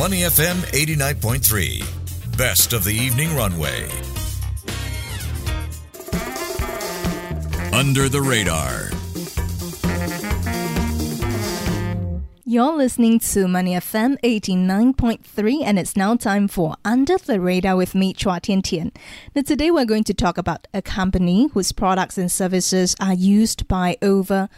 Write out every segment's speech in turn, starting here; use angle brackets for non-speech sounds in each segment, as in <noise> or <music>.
Money FM 89.3. Best of the evening runway. Under the radar. You're listening to Money FM 89.3 and it's now time for Under the Radar with me, Chua Tian Tian. Now today we're going to talk about a company whose products and services are used by over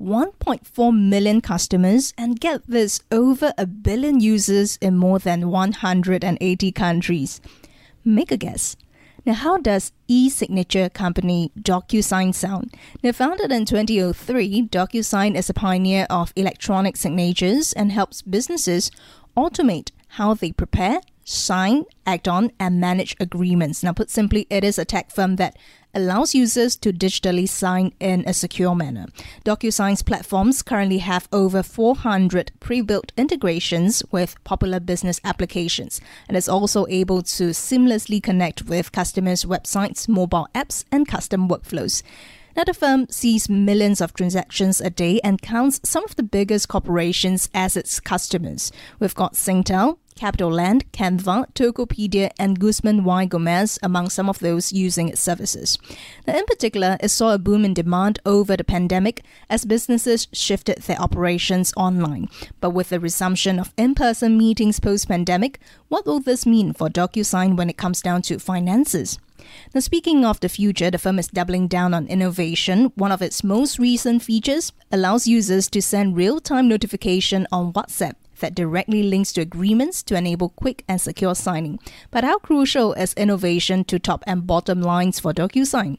1.4 million customers and get this over a billion users in more than 180 countries. Make a guess. Now, how does e-signature company DocuSign sound? Now, founded in 2003, DocuSign is a pioneer of electronic signatures and helps businesses automate how they prepare, sign, act on, and manage agreements. Now, put simply, it is a tech firm that allows users to digitally sign in a secure manner. DocuSign's platforms currently have over 400 pre-built integrations with popular business applications and is also able to seamlessly connect with customers' websites, mobile apps, and custom workflows. Now, the firm sees millions of transactions a day and counts some of the biggest corporations as its customers. We've got Singtel, CapitaLand, Canva, Tokopedia, and Guzman Y Gomez among some of those using its services. Now, in particular, it saw a boom in demand over the pandemic as businesses shifted their operations online. But with the resumption of in-person meetings post-pandemic, what will this mean for DocuSign when it comes down to finances? Now, speaking of the future, the firm is doubling down on innovation. One of its most recent features allows users to send real time notification on WhatsApp that directly links to agreements to enable quick and secure signing. But how crucial is innovation to top and bottom lines for DocuSign?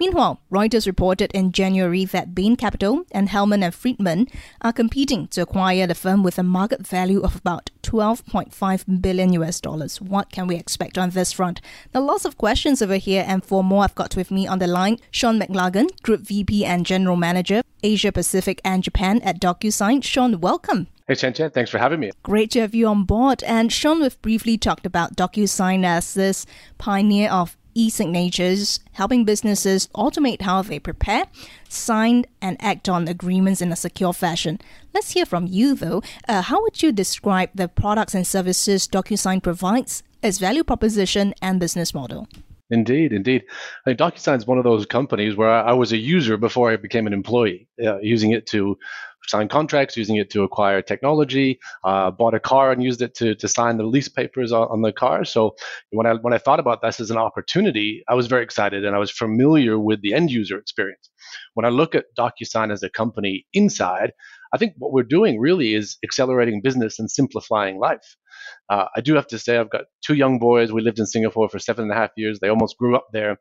Meanwhile, Reuters reported in January that Bain Capital and Hellman and Friedman are competing to acquire the firm with a market value of about 12.5 billion US dollars. What can we expect on this front? Now, lots of questions over here, and for more, I've got with me on the line Sean McLagan, Group VP and General Manager, Asia Pacific and Japan at DocuSign. Sean, welcome. Hey, Tian Tian, thanks for having me. Great to have you on board. And Sean, we've briefly talked about DocuSign as this pioneer of e-signatures, helping businesses automate how they prepare, sign, and act on agreements in a secure fashion. Let's hear from you, though. Uh, how would you describe the products and services DocuSign provides, its value proposition, and business model? Indeed, indeed. I mean, DocuSign is one of those companies where I was a user before I became an employee, uh, using it to sign contracts, using it to acquire technology, uh, bought a car and used it to, to sign the lease papers on, on, the car. So when I, when I thought about this as an opportunity, I was very excited and I was familiar with the end user experience. When I look at DocuSign as a company inside, I think what we're doing really is accelerating business and simplifying life. Uh, I do have to say, I've got two young boys. We lived in Singapore for seven and a half years. They almost grew up there.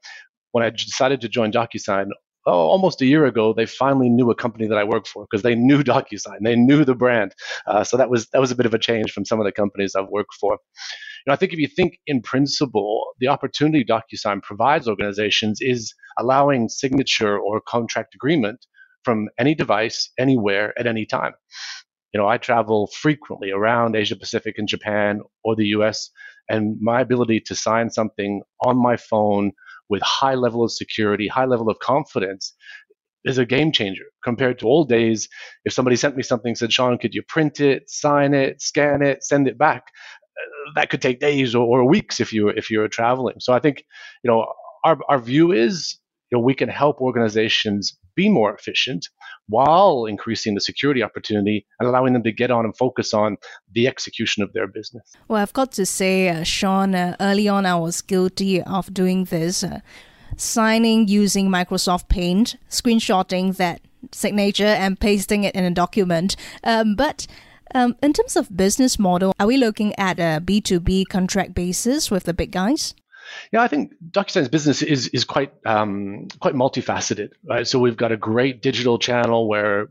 When I decided to join DocuSign, oh, almost a year ago, they finally knew a company that I work for because they knew <laughs> DocuSign, they knew the brand. Uh, so that was that was a bit of a change from some of the companies I've worked for. You know, I think if you think in principle, the opportunity DocuSign provides organizations is allowing signature or contract agreement from any device, anywhere, at any time. You know, I travel frequently around Asia Pacific and Japan or the US, and my ability to sign something on my phone with high level of security, high level of confidence is a game changer compared to old days. If somebody sent me something, said, Sean, could you print it, sign it, scan it, send it back? Uh, that could take days or, or weeks if you if you're traveling. So I think, you know, our, our view is, you know, we can help organizations be more efficient while increasing the security opportunity and allowing them to get on and focus on the execution of their business. Well, I've got to say, uh, Sean, uh, early on I was guilty of doing this. Uh, signing using Microsoft Paint, screenshotting that signature and pasting it in a document. Um, but um, in terms of business model, are we looking at a B2B contract basis with the big guys? Yeah, I think DocuSign's business is is quite um, quite multifaceted, right? So we've got a great digital channel where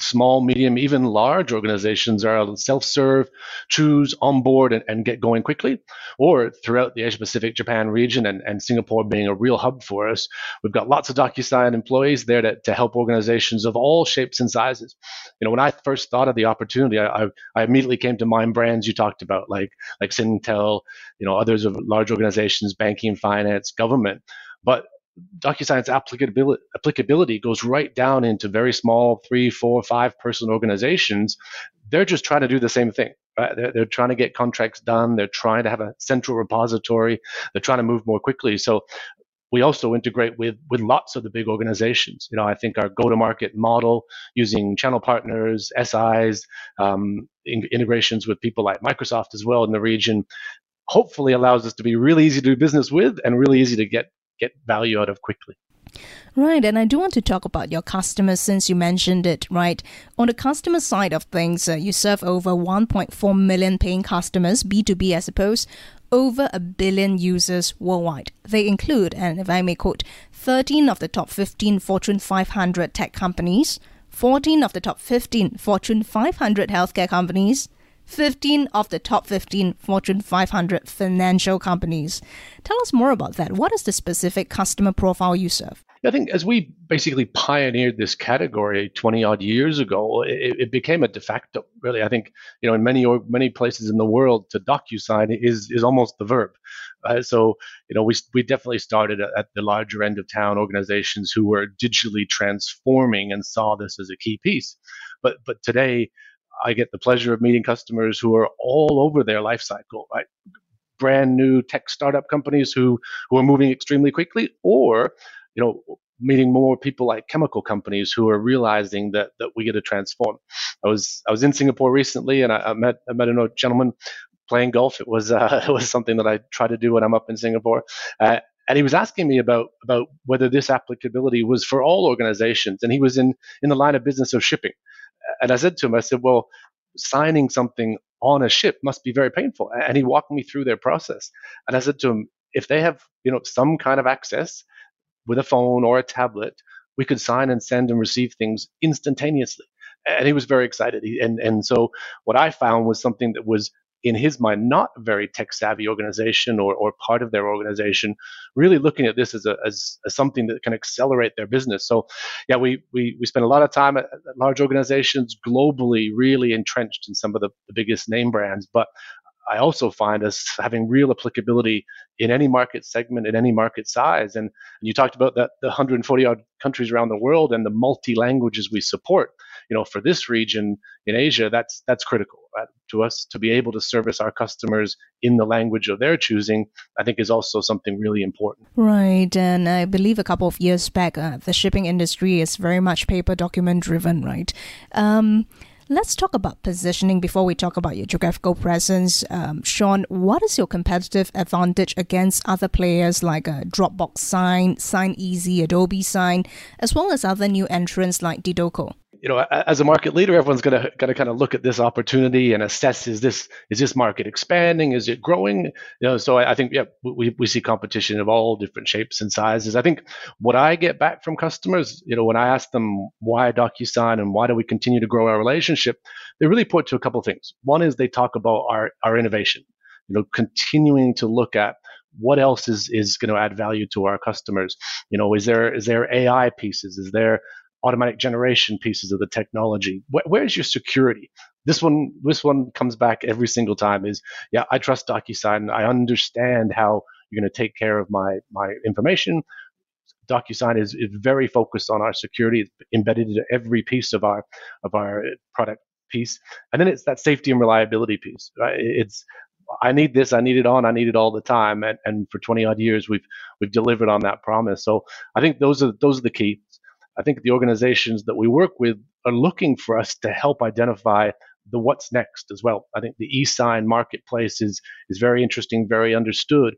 small, medium, even large organizations are self-serve, choose, onboard, and, and get going quickly. Or throughout the Asia Pacific, Japan region, and, and Singapore being a real hub for us, we've got lots of DocuSign employees there to, to help organizations of all shapes and sizes. You know, when I first thought of the opportunity, I, I, I immediately came to mind brands you talked about, like like Singtel, you know, others of large organizations, banking, finance, government. But DocuSign's applicability, applicability goes right down into very small three, four, five person organizations. They're just trying to do the same thing. Right? They're, they're trying to get contracts done. They're trying to have a central repository. They're trying to move more quickly. So we also integrate with with lots of the big organizations. You know, I think our go-to-market model using channel partners, SIs, um, in, integrations with people like Microsoft as well in the region, hopefully allows us to be really easy to do business with and really easy to get get value out of quickly. Right, and I do want to talk about your customers since you mentioned it, right? On the customer side of things, uh, you serve over 1.4 million paying customers, B2B, I suppose, over a billion users worldwide. They include, and if I may quote, 13 of the top 15 Fortune 500 tech companies, 14 of the top 15 Fortune 500 healthcare companies, 15 of the top 15 Fortune 500 financial companies. Tell us more about that. What is the specific customer profile you serve? I think as we basically pioneered this category 20 odd years ago, it, it, became a de facto. Really, I think you know in many many places in the world, to DocuSign is is almost the verb. Uh, so you know we we definitely started at the larger end of town organizations who were digitally transforming and saw this as a key piece. But but today I get the pleasure of meeting customers who are all over their life cycle, right? Brand new tech startup companies who who are moving extremely quickly, or you know, meeting more people like chemical companies who are realizing that that we get to transform. I was I was in Singapore recently, and I, I met I met a gentleman playing golf. It was <laughs> uh, it was something that I try to do when I'm up in Singapore. Uh, and he was asking me about about whether this applicability was for all organizations, and he was in in the line of business of shipping. And I said to him, I said, well, signing something on a ship must be very painful. And he walked me through their process. And I said to him, if they have, you know, some kind of access with a phone or a tablet, we could sign and send and receive things instantaneously. And he was very excited. And and so what I found was something that was in his mind, not a very tech savvy organization or, or part of their organization, really looking at this as, a, as, as something that can accelerate their business. So, yeah, we, we, we spend a lot of time at, at large organizations globally, really entrenched in some of the, the biggest name brands. But I also find us having real applicability in any market segment, in any market size. And, and you talked about that the 140 odd countries around the world and the multi languages we support. You know, for this region in Asia, that's that's critical right? to us to be able to service our customers in the language of their choosing. I think is also something really important. Right, and I believe a couple of years back, uh, the shipping industry is very much paper document driven, right? Um, Let's talk about positioning before we talk about your geographical presence. Um, Sean, what is your competitive advantage against other players like Dropbox Sign, SignEasy, Adobe Sign, as well as other new entrants like Dedoco? You know, as a market leader, everyone's going to kind of look at this opportunity and assess: is this is this market expanding? Is it growing? You know, so I, I think yeah, we we see competition of all different shapes and sizes. I think what I get back from customers, you know, when I ask them why DocuSign and why do we continue to grow our relationship, they really point to a couple of things. One is they talk about our our innovation, you know, continuing to look at what else is is going to add value to our customers you know is there is there ai pieces is there automatic generation pieces of the technology. Where, where's your security? This one, this one comes back every single time. Is yeah, I trust DocuSign. I understand how you're going to take care of my my information. DocuSign is, is very focused on our security. It's embedded into every piece of our of our product piece, and then it's that safety and reliability piece. Right? It's I need this, I need it on, I need it all the time, and, and for 20 odd years we've we've delivered on that promise. So I think those are those are the key. I think the organizations that we work with are looking for us to help identify the what's next as well. I think the e-sign marketplace is is very interesting, very understood.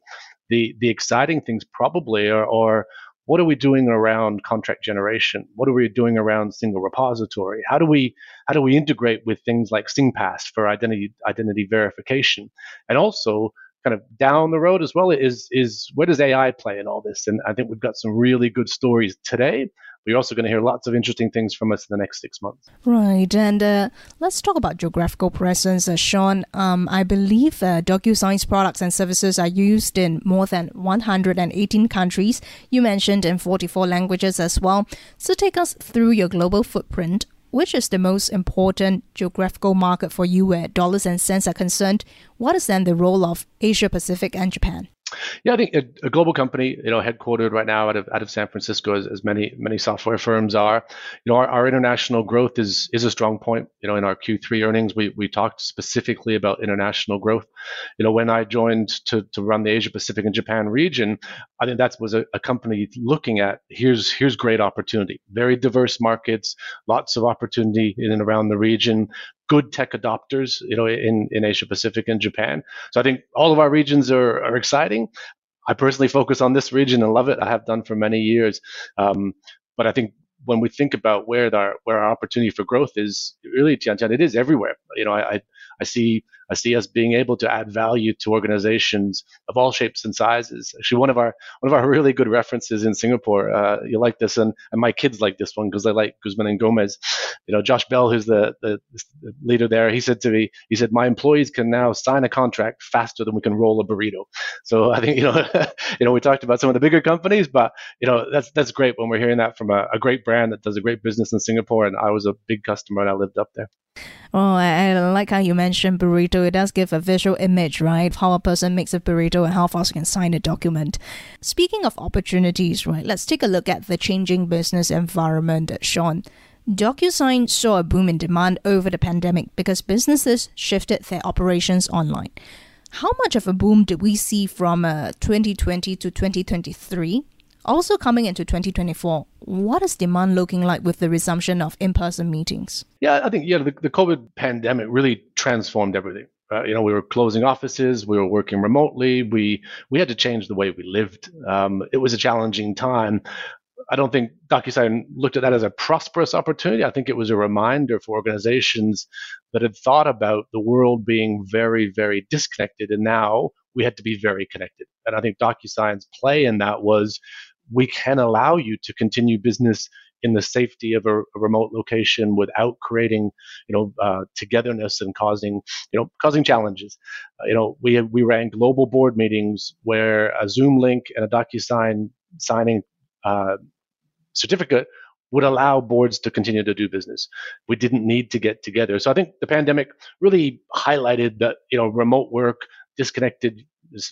The the exciting things probably are, are what are we doing around contract generation? What are we doing around single repository? How do we how do we integrate with things like SingPass for identity identity verification? And also kind of down the road as well is is where does AI play in all this? And I think we've got some really good stories today we're also going to hear lots of interesting things from us in the next six months. Right. And uh, let's talk about geographical presence. Uh, Sean, um, I believe uh, DocuSign's products and services are used in more than 118 countries. You mentioned in 44 languages as well. So take us through your global footprint. Which is the most important geographical market for you where dollars and cents are concerned? What is then the role of Asia Pacific and Japan? Yeah, I think a, a, global company, you know, headquartered right now out of out of San Francisco, as, as many many software firms are. You know, our, our, international growth is is a strong point. You know, in our Q3 earnings, we we talked specifically about international growth. You know, when I joined to to run the Asia Pacific and Japan region, I think that was a, a company looking at here's here's great opportunity, very diverse markets, lots of opportunity in and around the region, good tech adopters, you know, in, in Asia Pacific and Japan. So I think all of our regions are, are exciting. I personally focus on this region and love it. I have done for many years. Um, but I think when we think about where our where our opportunity for growth is, really, Tian Tian, it is everywhere. You know, I I see I see us being able to add value to organizations of all shapes and sizes. Actually, one of our one of our really good references in Singapore. Uh, you like this, and, and my kids like this one because they like Guzman and Gomez. You know, Josh Bell, who's the, the, the leader there, he said to me, he said, my employees can now sign a contract faster than we can roll a burrito. So I think <laughs> you know, <laughs> you know, we talked about some of the bigger companies, but you know, that's that's great when we're hearing that from a, a great brand that does a great business in Singapore, and I was a big customer and I lived up there. Oh, I, I, like how you mentioned burrito. It does give a visual image, right? How a person makes a burrito and how fast you can sign a document. Speaking of opportunities, right? Let's take a look at the changing business environment, Sean. DocuSign saw a boom in demand over the pandemic because businesses shifted their operations online. How much of a boom did we see from uh, 2020 to 2023? Also, coming into 2024, what is demand looking like with the resumption of in person meetings? Yeah, I think yeah, the, the COVID pandemic really transformed everything. Uh, you know, we were closing offices, we were working remotely, we we had to change the way we lived. Um, it was a challenging time. I don't think DocuSign looked at that as a prosperous opportunity. I think it was a reminder for organizations that had thought about the world being very, very disconnected, and now we had to be very connected. And I think DocuSign's play in that was we can allow you to continue business in the safety of a, a remote location without creating, you know, uh, togetherness and causing, you know, causing challenges. Uh, you know, we we ran global board meetings where a Zoom link and a DocuSign signing uh, certificate would allow boards to continue to do business. We didn't need to get together. So I think the pandemic really highlighted that you know remote work, disconnected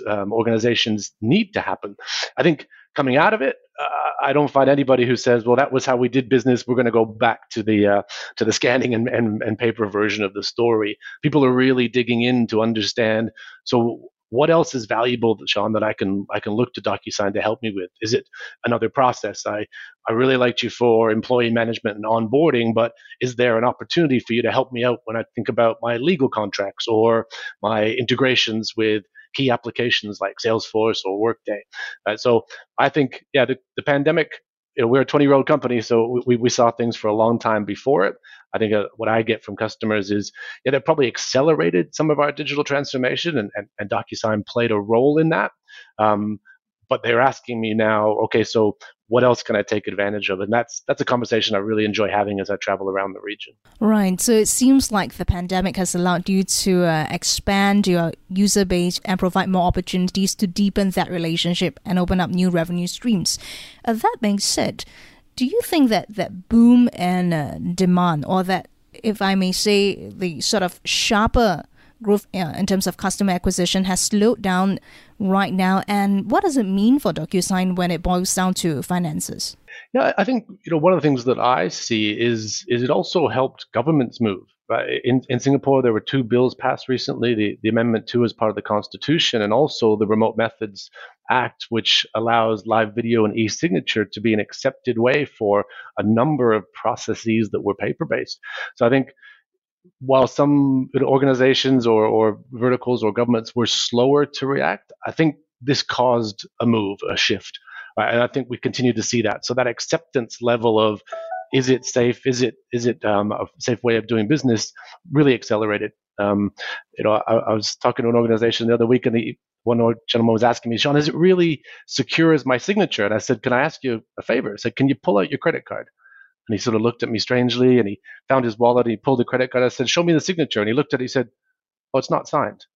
um, organizations need to happen. I think coming out of it, uh, I don't find anybody who says, "Well, that was how we did business. We're going to go back to the uh, to the scanning and, and, and paper version of the story." People are really digging in to understand. So, what else is valuable, Sean, that I can I can look to DocuSign to help me with? Is it another process? I I really liked you for employee management and onboarding, but is there an opportunity for you to help me out when I think about my legal contracts or my integrations with key applications like Salesforce or Workday. Uh, so I think, yeah, the, the pandemic, you know, we're a 20 year old company, so we, we saw things for a long time before it. I think uh, what I get from customers is, yeah, they probably accelerated some of our digital transformation, and, and, and DocuSign played a role in that. Um, but they're asking me now, okay, so what else can I take advantage of? And that's that's a conversation I really enjoy having as I travel around the region. Right. So it seems like the pandemic has allowed you to uh, expand your user base and provide more opportunities to deepen that relationship and open up new revenue streams. Uh, that being said, do you think that that boom and uh, demand, or that, if I may say, the sort of sharper growth uh, in terms of customer acquisition has slowed down right now? And what does it mean for DocuSign when it boils down to finances? Yeah, I think you know one of the things that I see is is it also helped governments move. In in Singapore, there were two bills passed recently. The the Amendment Two as part of the Constitution, and also the Remote Methods Act, which allows live video and e-signature to be an accepted way for a number of processes that were paper based. So I think while some organizations or, or verticals or governments were slower to react, I think this caused a move, a shift. Right? And I think we continue to see that. So that acceptance level of is it safe? Is it is it um, a safe way of doing business? Really accelerated. Um, you know, I, I, was talking to an organization the other week, and the one gentleman was asking me, Sean, is it really secure as my signature? And I said, Can I ask you a favor? I said, Can you pull out your credit card? And he sort of looked at me strangely and he found his wallet and he pulled the credit card. I said, Show me the signature. And he looked at it. He said, Oh, it's not signed.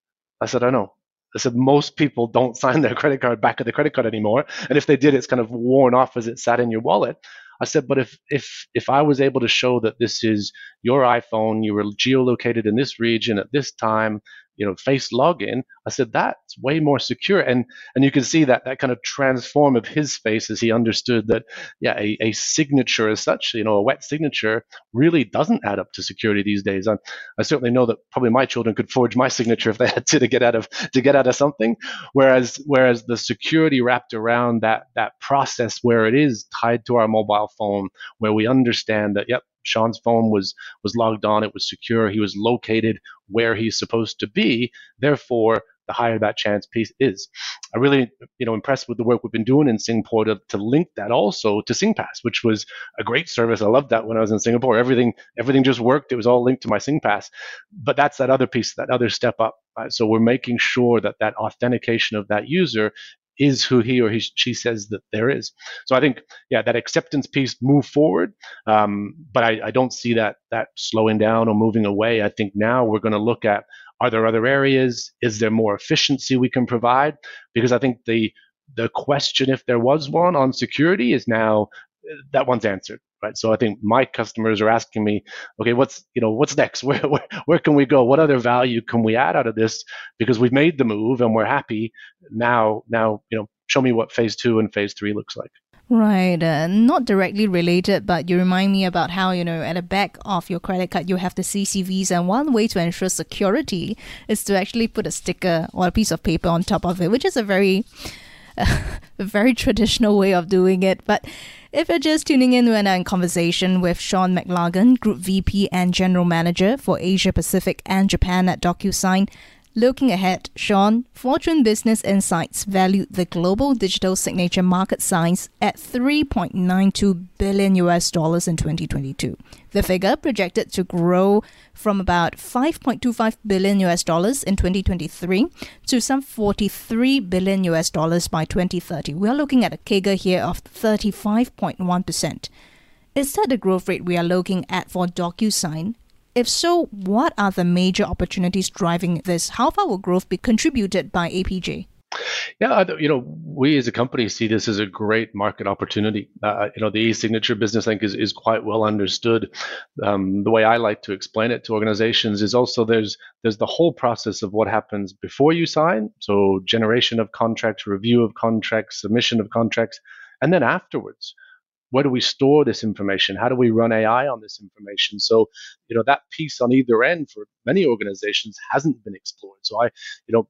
I said, I know. I said, Most people don't <laughs> sign their credit card back of the credit card anymore. And if they did, it's kind of worn off as it sat in your wallet. I said, but if if if I was able to show that this is your iPhone, you were geolocated in this region at this time, you know, face login, I said that's way more secure. And and you can see that that kind of transform of his face as he understood that, yeah, a, a signature as such, you know, a wet signature really doesn't add up to security these days. I, I certainly know that probably my children could forge my signature if they had to to get out of to get out of something. Whereas whereas the security wrapped around that that process where it is tied to our mobile phone, where we understand that, yep, Sean's phone was was logged on, it was secure, he was located where he's supposed to be. Therefore, the higher that chance piece is. I'm really, you know, impressed with the work we've been doing in Singapore to, to link that also to SingPass, which was a great service. I loved that when I was in Singapore. Everything, everything just worked. It was all linked to my SingPass. But that's that other piece, that other step up. Right? So we're making sure that that authentication of that user is who he or he, she says that there is. So I think, yeah, that acceptance piece move forward, um, but I, I, don't see that that slowing down or moving away. I think now we're going to look at are there other areas? Is there more efficiency we can provide? Because I think the the question, if there was one on security, is now that one's answered right? So i think my customers are asking me okay what's you know what's next? <laughs> Where, where, where can we go? What other value can we add out of this? Because we've made the move and we're happy. Now now you know show me what phase two and phase three looks like. Right, uh, not directly related, but you remind me about how, you know, at the back of your credit card, you have the CCVs, and one way to ensure security is to actually put a sticker or a piece of paper on top of it, which is a very, <laughs> a very traditional way of doing it. But if you're just tuning in, we're in conversation with Sean McLagan, Group VP and General Manager for Asia Pacific and Japan at DocuSign. Looking ahead, Sean, Fortune Business Insights valued the global digital signature market size at 3.92 billion US dollars in 2022. The figure projected to grow from about 5.25 billion US dollars in 2023 to some 43 billion US dollars by 2030. We are looking at a CAGR here of 35.1%. Is that the growth rate we are looking at for DocuSign if so, what are the major opportunities driving this? How far will growth be contributed by APJ? Yeah, you know, we as a company see this as a great market opportunity. Uh, you know, the e-signature business, I think, is, is quite well understood. Um, the way I like to explain it to organizations is also there's there's the whole process of what happens before you sign, so generation of contracts, review of contracts, submission of contracts, and then afterwards where do we store this information? How do we run AI on this information? So, you know, that piece on either end for many organizations hasn't been explored. So I, you know,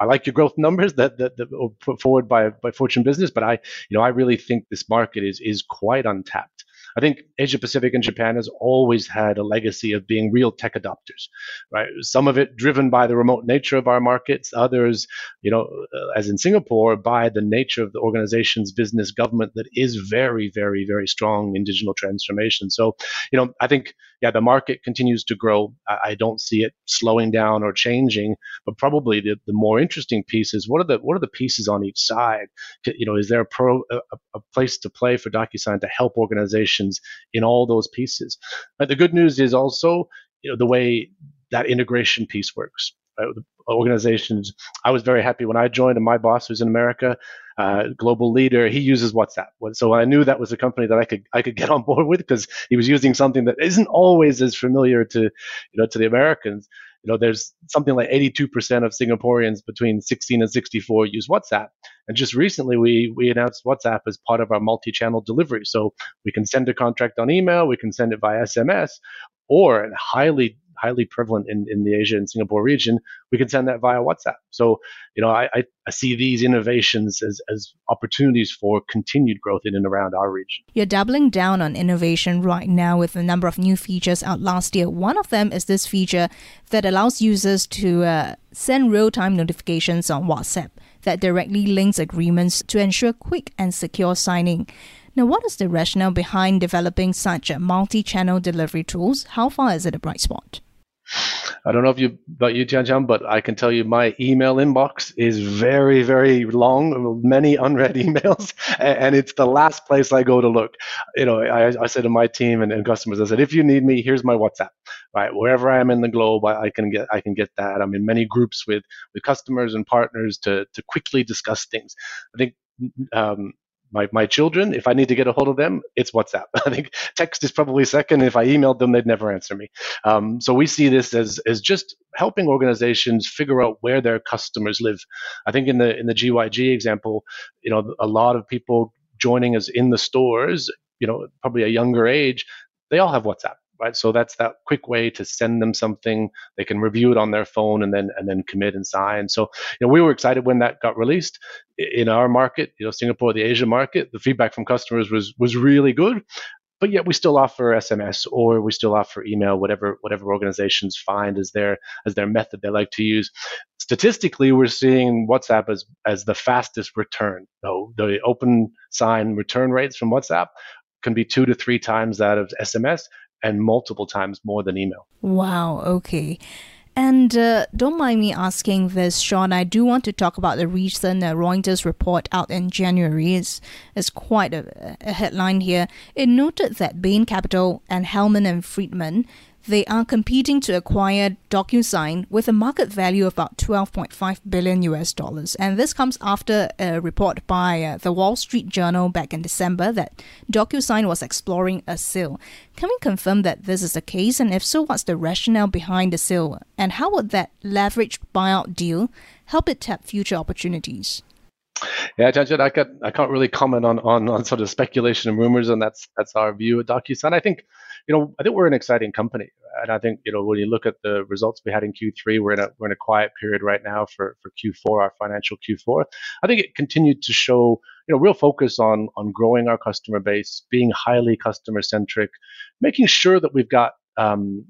I like your growth numbers that, that, that were put forward by by Fortune Business, but I, you know, I really think this market is is quite untapped. I think Asia Pacific and Japan has always had a legacy of being real tech adopters, right? Some of it driven by the remote nature of our markets, others, you know, uh, as in Singapore, by the nature of the organization's business government that is very, very, very strong in digital transformation. So, you know, I think, yeah, the market continues to grow. I, don't see it slowing down or changing, but probably the, the more interesting piece is what are the what are the pieces on each side? You know, is there a pro a, a place to play for DocuSign to help organizations in all those pieces. But the good news is also, you know, the way that integration piece works. Right? Organizations, I was very happy when I joined, and my boss, who's in America, uh, global leader, he uses WhatsApp. So I knew that was a company that I could I could get <laughs> on board with because he was using something that isn't always as familiar to you know to the Americans you know, there's something like 82% of Singaporeans between 16 and 64 use WhatsApp. And just recently, we we announced WhatsApp as part of our multi-channel delivery. So we can send a contract on email, we can send it via SMS, or a highly highly prevalent in, in the Asia and Singapore region, we can send that via WhatsApp. So, you know, I, I, I see these innovations as, as opportunities for continued growth in and around our region. You're doubling down on innovation right now with a number of new features out last year. One of them is this feature that allows users to uh, send real time notifications on WhatsApp that directly links agreements to ensure quick and secure signing. Now, what is the rationale behind developing such a multi-channel delivery tools? How far is it a bright spot? I don't know if you about you, Tian Tian, but I can tell you my email inbox is very, very long, many unread <laughs> emails, and it's the last place I go to look. You know, I, I said to my team and, and, customers, I said, if you need me, here's my WhatsApp. Right, wherever I am in the globe, I, I can get I can get that. I'm in many groups with with customers and partners to to quickly discuss things. I think um, my, my children, if I need to get a hold of them, it's WhatsApp. <laughs> I think text is probably second. If I emailed them, they'd never answer me. Um, so we see this as, as just helping organizations figure out where their customers live. I think in the in the GYG example, you know, a lot of people joining us in the stores, you know, probably a younger age, they all have WhatsApp right? So that's that quick way to send them something. They can review it on their phone and then and then commit and sign. So you know we were excited when that got released in our market, you know Singapore, the Asia market. The feedback from customers was was really good. But yet we still offer SMS or we still offer email, whatever whatever organizations find as their as their method they like to use. Statistically, we're seeing WhatsApp as as the fastest return. So the open sign return rates from WhatsApp can be two to three times that of SMS and multiple times more than email. Wow, okay. And uh, don't mind me asking this, Sean. I do want to talk about the recent uh, Reuters report out in January. It's, it's quite a, a headline here. It noted that Bain Capital and Hellman and Friedman they are competing to acquire DocuSign with a market value of about 12.5 billion US dollars. And this comes after a report by uh, the Wall Street Journal back in December that DocuSign was exploring a sale. Can we confirm that this is the case? And if so, what's the rationale behind the sale? And how would that leveraged buyout deal help it tap future opportunities? Yeah, Tian Tian, I can I can't really comment on, on on sort of speculation and rumors, and that's that's our view at DocuSign. I think you know, I think we're an exciting company, and I think you know when you look at the results we had in Q3, we're in a we're in a quiet period right now for for Q4, our financial Q4. I think it continued to show you know real focus on on growing our customer base, being highly customer centric, making sure that we've got um,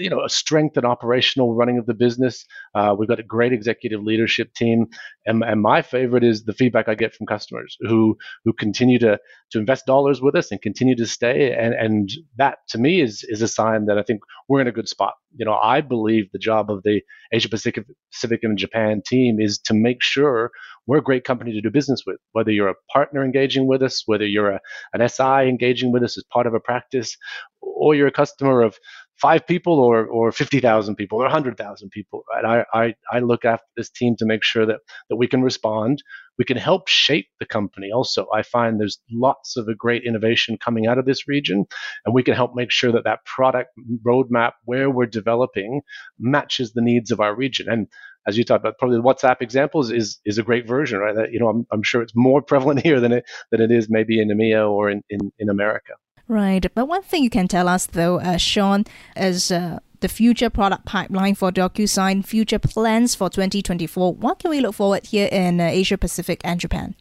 you know a strength and operational running of the business. Uh, we've got a great executive leadership team, and, and my favorite is the feedback I get from customers who who continue to to invest dollars with us and continue to stay. And and that to me is is a sign that I think we're in a good spot. You know, I believe the job of the Asia Pacific, Pacific and Japan team is to make sure we're a great company to do business with. Whether you're a partner engaging with us, whether you're a, an SI engaging with us as part of a practice, or you're a customer of five people or or 50,000 people or 100,000 people. Right? I, I, I look after this team to make sure that, that we can respond. We can help shape the company also. I find there's lots of great innovation coming out of this region, and we can help make sure that that product roadmap where we're developing matches the needs of our region. And as you talked about, probably the WhatsApp examples is is a great version, right? That, you know, I'm, I'm sure it's more <laughs> prevalent here than it than it is maybe in EMEA or in, in, in America. Right. But one thing you can tell us, though, uh, Sean, is uh, the future product pipeline for DocuSign, future plans for 2024. What can we look forward here in uh, Asia Pacific and Japan?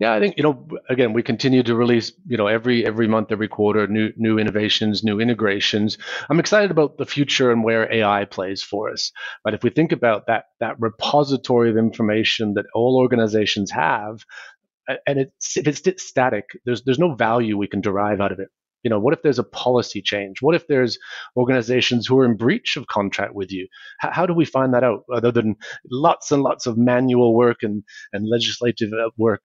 Yeah, I think you know. Again, we continue to release you know every every month, every quarter, new new innovations, new integrations. I'm excited about the future and where AI plays for us. But if we think about that that repository of information that all organizations have, and it's if it's static, there's there's no value we can derive out of it. You know, what if there's a policy change? What if there's organizations who are in breach of contract with you? How, how do we find that out other than lots and lots of manual work and, and legislative uh, work?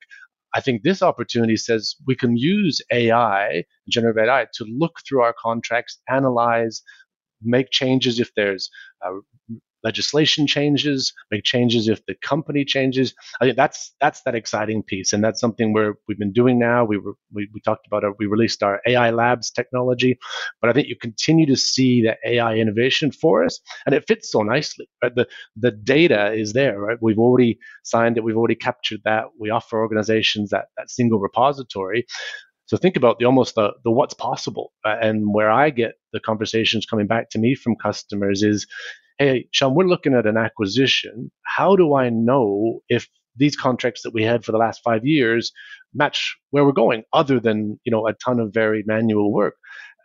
I think this opportunity says we can use AI, generative AI, to look through our contracts, analyze, make changes if there's uh, legislation changes, make changes if the company changes. I think that's that's that exciting piece, and that's something where we've been doing now. We were we, we talked about it. We released our AI Labs technology, but I think you continue to see the AI innovation for us, and it fits so nicely. Right? The the data is there. Right? We've already signed it. We've already captured that. We offer organizations that that single repository. So think about the almost the, the what's possible, uh, and where I get the conversations coming back to me from customers is hey, Sean, we're looking at an acquisition. How do I know if these contracts that we had for the last five years match where we're going, other than you know a ton of very manual work?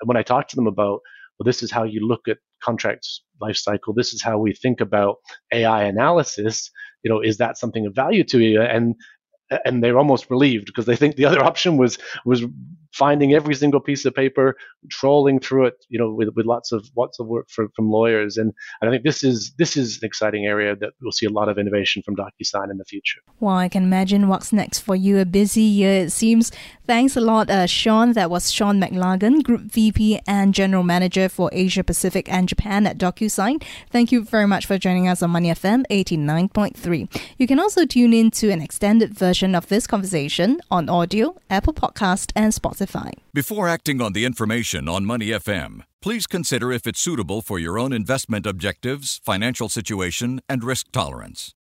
And when I talk to them about, well, this is how you look at contracts life cycle. This is how we think about AI analysis. You know, is that something of value to you? And and they're almost relieved because they think the other <laughs> option was was finding every single piece of paper, trawling through it, you know, with, with lots of lots of work from, from lawyers. And, and I think this is this is an exciting area that we'll see a lot of innovation from DocuSign in the future. Well, I can imagine what's next for you. A busy year, it seems. Thanks a lot, uh, Sean. That was Sean McLagan, Group VP and General Manager for Asia Pacific and Japan at DocuSign. Thank you very much for joining us on Money FM 89.3. You can also tune in to an extended version of this conversation on audio, Apple Podcast, and Spotify. Before acting on the information on Money FM, please consider if it's suitable for your own investment objectives, financial situation, and risk tolerance.